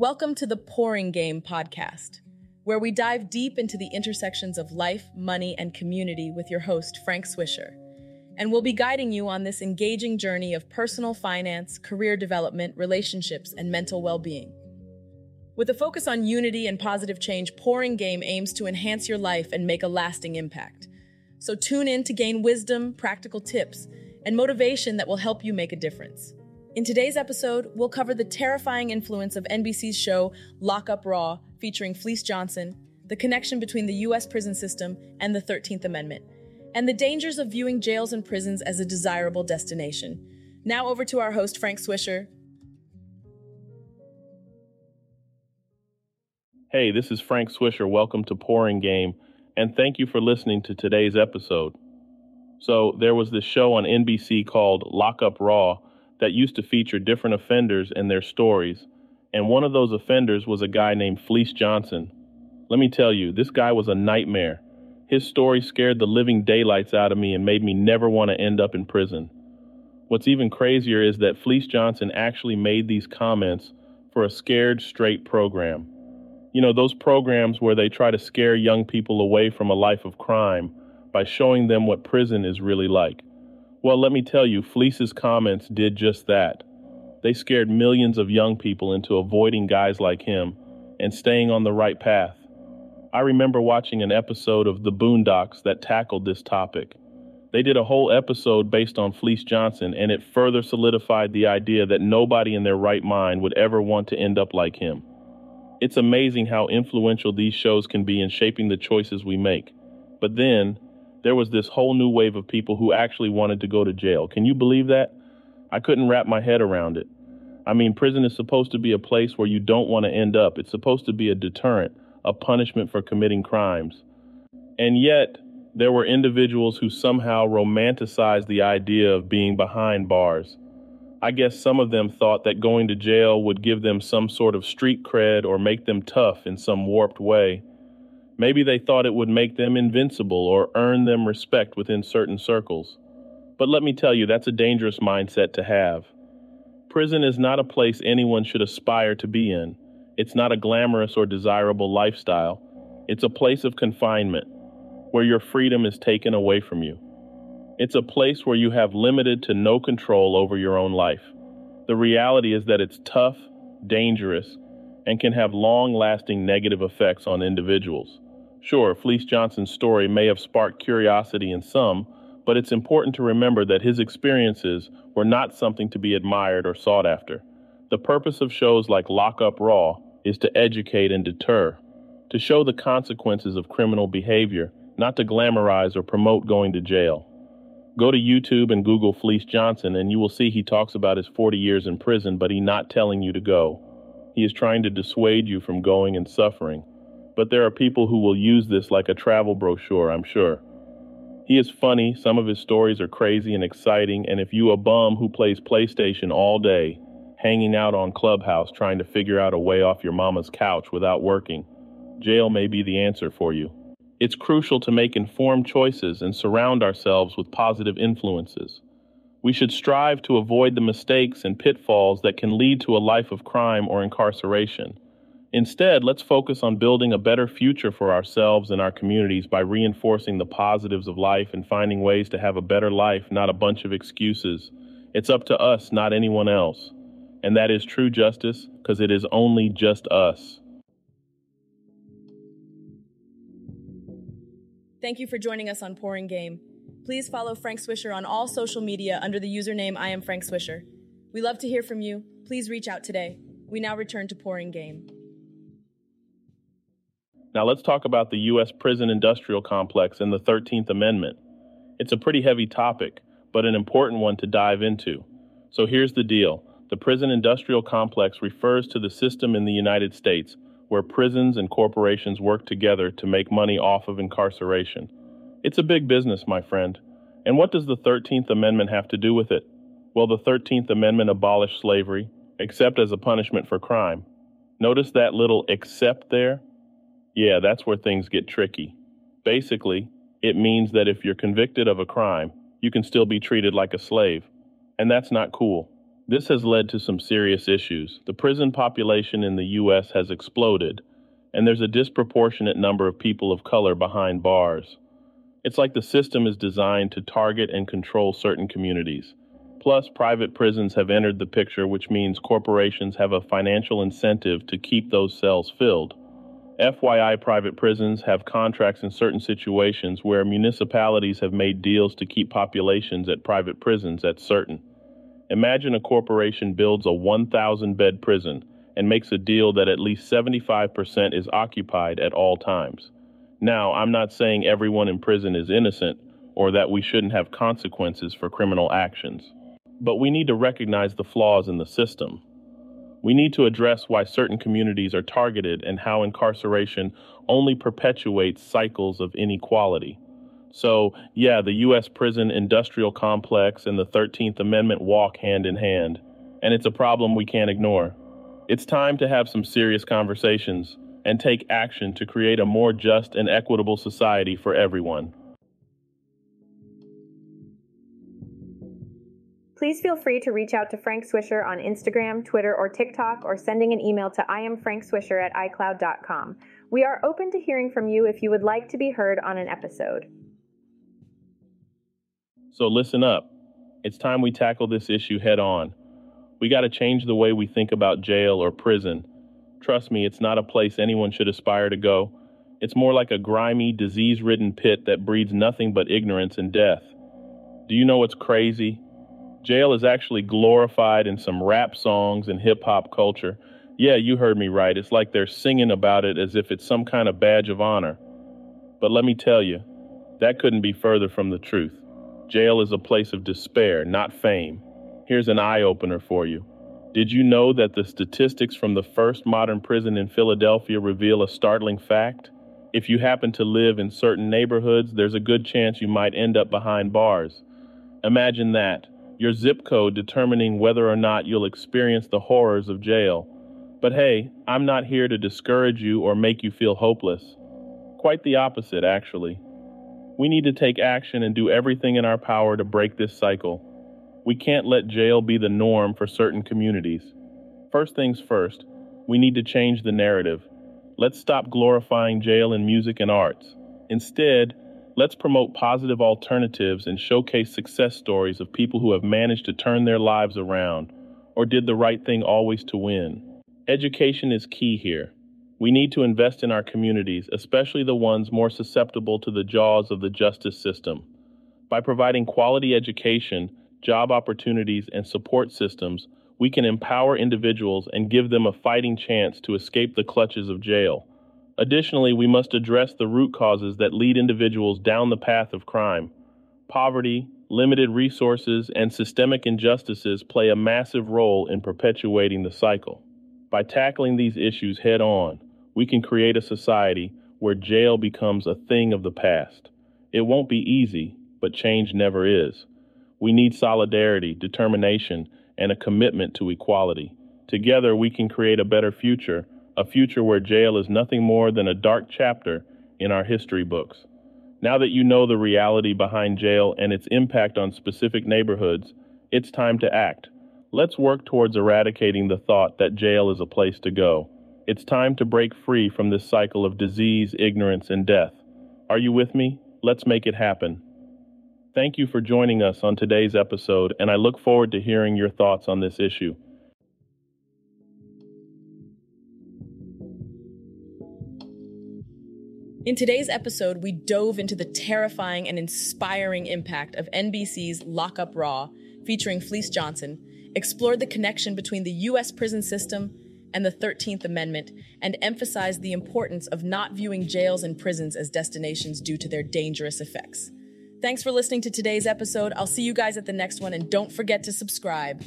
Welcome to the Pouring Game podcast, where we dive deep into the intersections of life, money, and community with your host, Frank Swisher. And we'll be guiding you on this engaging journey of personal finance, career development, relationships, and mental well being. With a focus on unity and positive change, Pouring Game aims to enhance your life and make a lasting impact. So tune in to gain wisdom, practical tips, and motivation that will help you make a difference. In today's episode, we'll cover the terrifying influence of NBC's show Lock Up Raw, featuring Fleece Johnson, the connection between the U.S. prison system and the 13th Amendment, and the dangers of viewing jails and prisons as a desirable destination. Now over to our host, Frank Swisher. Hey, this is Frank Swisher. Welcome to Pouring Game, and thank you for listening to today's episode. So, there was this show on NBC called Lock Up Raw that used to feature different offenders and their stories, and one of those offenders was a guy named Fleece Johnson. Let me tell you, this guy was a nightmare. His story scared the living daylights out of me and made me never want to end up in prison. What's even crazier is that Fleece Johnson actually made these comments for a scared straight program. You know, those programs where they try to scare young people away from a life of crime by showing them what prison is really like. Well, let me tell you, Fleece's comments did just that. They scared millions of young people into avoiding guys like him and staying on the right path. I remember watching an episode of The Boondocks that tackled this topic. They did a whole episode based on Fleece Johnson, and it further solidified the idea that nobody in their right mind would ever want to end up like him. It's amazing how influential these shows can be in shaping the choices we make. But then, there was this whole new wave of people who actually wanted to go to jail. Can you believe that? I couldn't wrap my head around it. I mean, prison is supposed to be a place where you don't want to end up. It's supposed to be a deterrent, a punishment for committing crimes. And yet, there were individuals who somehow romanticized the idea of being behind bars. I guess some of them thought that going to jail would give them some sort of street cred or make them tough in some warped way. Maybe they thought it would make them invincible or earn them respect within certain circles. But let me tell you, that's a dangerous mindset to have. Prison is not a place anyone should aspire to be in. It's not a glamorous or desirable lifestyle. It's a place of confinement where your freedom is taken away from you. It's a place where you have limited to no control over your own life. The reality is that it's tough, dangerous, and can have long lasting negative effects on individuals. Sure, Fleece Johnson's story may have sparked curiosity in some, but it's important to remember that his experiences were not something to be admired or sought after. The purpose of shows like Lock Up Raw is to educate and deter, to show the consequences of criminal behavior, not to glamorize or promote going to jail. Go to YouTube and Google Fleece Johnson, and you will see he talks about his 40 years in prison, but he's not telling you to go. He is trying to dissuade you from going and suffering but there are people who will use this like a travel brochure, I'm sure. He is funny, some of his stories are crazy and exciting, and if you a bum who plays PlayStation all day, hanging out on Clubhouse trying to figure out a way off your mama's couch without working, jail may be the answer for you. It's crucial to make informed choices and surround ourselves with positive influences. We should strive to avoid the mistakes and pitfalls that can lead to a life of crime or incarceration. Instead, let's focus on building a better future for ourselves and our communities by reinforcing the positives of life and finding ways to have a better life, not a bunch of excuses. It's up to us, not anyone else. And that is true justice because it is only just us. Thank you for joining us on Pouring Game. Please follow Frank Swisher on all social media under the username I am Frank Swisher. We love to hear from you. Please reach out today. We now return to Pouring Game. Now let's talk about the U.S. prison industrial complex and the 13th Amendment. It's a pretty heavy topic, but an important one to dive into. So here's the deal the prison industrial complex refers to the system in the United States where prisons and corporations work together to make money off of incarceration. It's a big business, my friend. And what does the 13th Amendment have to do with it? Well, the 13th Amendment abolished slavery, except as a punishment for crime. Notice that little except there? Yeah, that's where things get tricky. Basically, it means that if you're convicted of a crime, you can still be treated like a slave. And that's not cool. This has led to some serious issues. The prison population in the U.S. has exploded, and there's a disproportionate number of people of color behind bars. It's like the system is designed to target and control certain communities. Plus, private prisons have entered the picture, which means corporations have a financial incentive to keep those cells filled. FYI, private prisons have contracts in certain situations where municipalities have made deals to keep populations at private prisons at certain. Imagine a corporation builds a 1,000 bed prison and makes a deal that at least 75% is occupied at all times. Now, I'm not saying everyone in prison is innocent or that we shouldn't have consequences for criminal actions. But we need to recognize the flaws in the system. We need to address why certain communities are targeted and how incarceration only perpetuates cycles of inequality. So, yeah, the U.S. prison industrial complex and the 13th Amendment walk hand in hand, and it's a problem we can't ignore. It's time to have some serious conversations and take action to create a more just and equitable society for everyone. Please feel free to reach out to Frank Swisher on Instagram, Twitter, or TikTok, or sending an email to iamfrankswisher at icloud.com. We are open to hearing from you if you would like to be heard on an episode. So listen up. It's time we tackle this issue head on. We got to change the way we think about jail or prison. Trust me, it's not a place anyone should aspire to go. It's more like a grimy, disease ridden pit that breeds nothing but ignorance and death. Do you know what's crazy? Jail is actually glorified in some rap songs and hip hop culture. Yeah, you heard me right. It's like they're singing about it as if it's some kind of badge of honor. But let me tell you, that couldn't be further from the truth. Jail is a place of despair, not fame. Here's an eye opener for you. Did you know that the statistics from the first modern prison in Philadelphia reveal a startling fact? If you happen to live in certain neighborhoods, there's a good chance you might end up behind bars. Imagine that your zip code determining whether or not you'll experience the horrors of jail. But hey, I'm not here to discourage you or make you feel hopeless. Quite the opposite, actually. We need to take action and do everything in our power to break this cycle. We can't let jail be the norm for certain communities. First things first, we need to change the narrative. Let's stop glorifying jail in music and arts. Instead, Let's promote positive alternatives and showcase success stories of people who have managed to turn their lives around or did the right thing always to win. Education is key here. We need to invest in our communities, especially the ones more susceptible to the jaws of the justice system. By providing quality education, job opportunities, and support systems, we can empower individuals and give them a fighting chance to escape the clutches of jail. Additionally, we must address the root causes that lead individuals down the path of crime. Poverty, limited resources, and systemic injustices play a massive role in perpetuating the cycle. By tackling these issues head on, we can create a society where jail becomes a thing of the past. It won't be easy, but change never is. We need solidarity, determination, and a commitment to equality. Together, we can create a better future a future where jail is nothing more than a dark chapter in our history books. Now that you know the reality behind jail and its impact on specific neighborhoods, it's time to act. Let's work towards eradicating the thought that jail is a place to go. It's time to break free from this cycle of disease, ignorance, and death. Are you with me? Let's make it happen. Thank you for joining us on today's episode, and I look forward to hearing your thoughts on this issue. In today's episode, we dove into the terrifying and inspiring impact of NBC's Lock Up Raw, featuring Fleece Johnson, explored the connection between the U.S. prison system and the 13th Amendment, and emphasized the importance of not viewing jails and prisons as destinations due to their dangerous effects. Thanks for listening to today's episode. I'll see you guys at the next one, and don't forget to subscribe.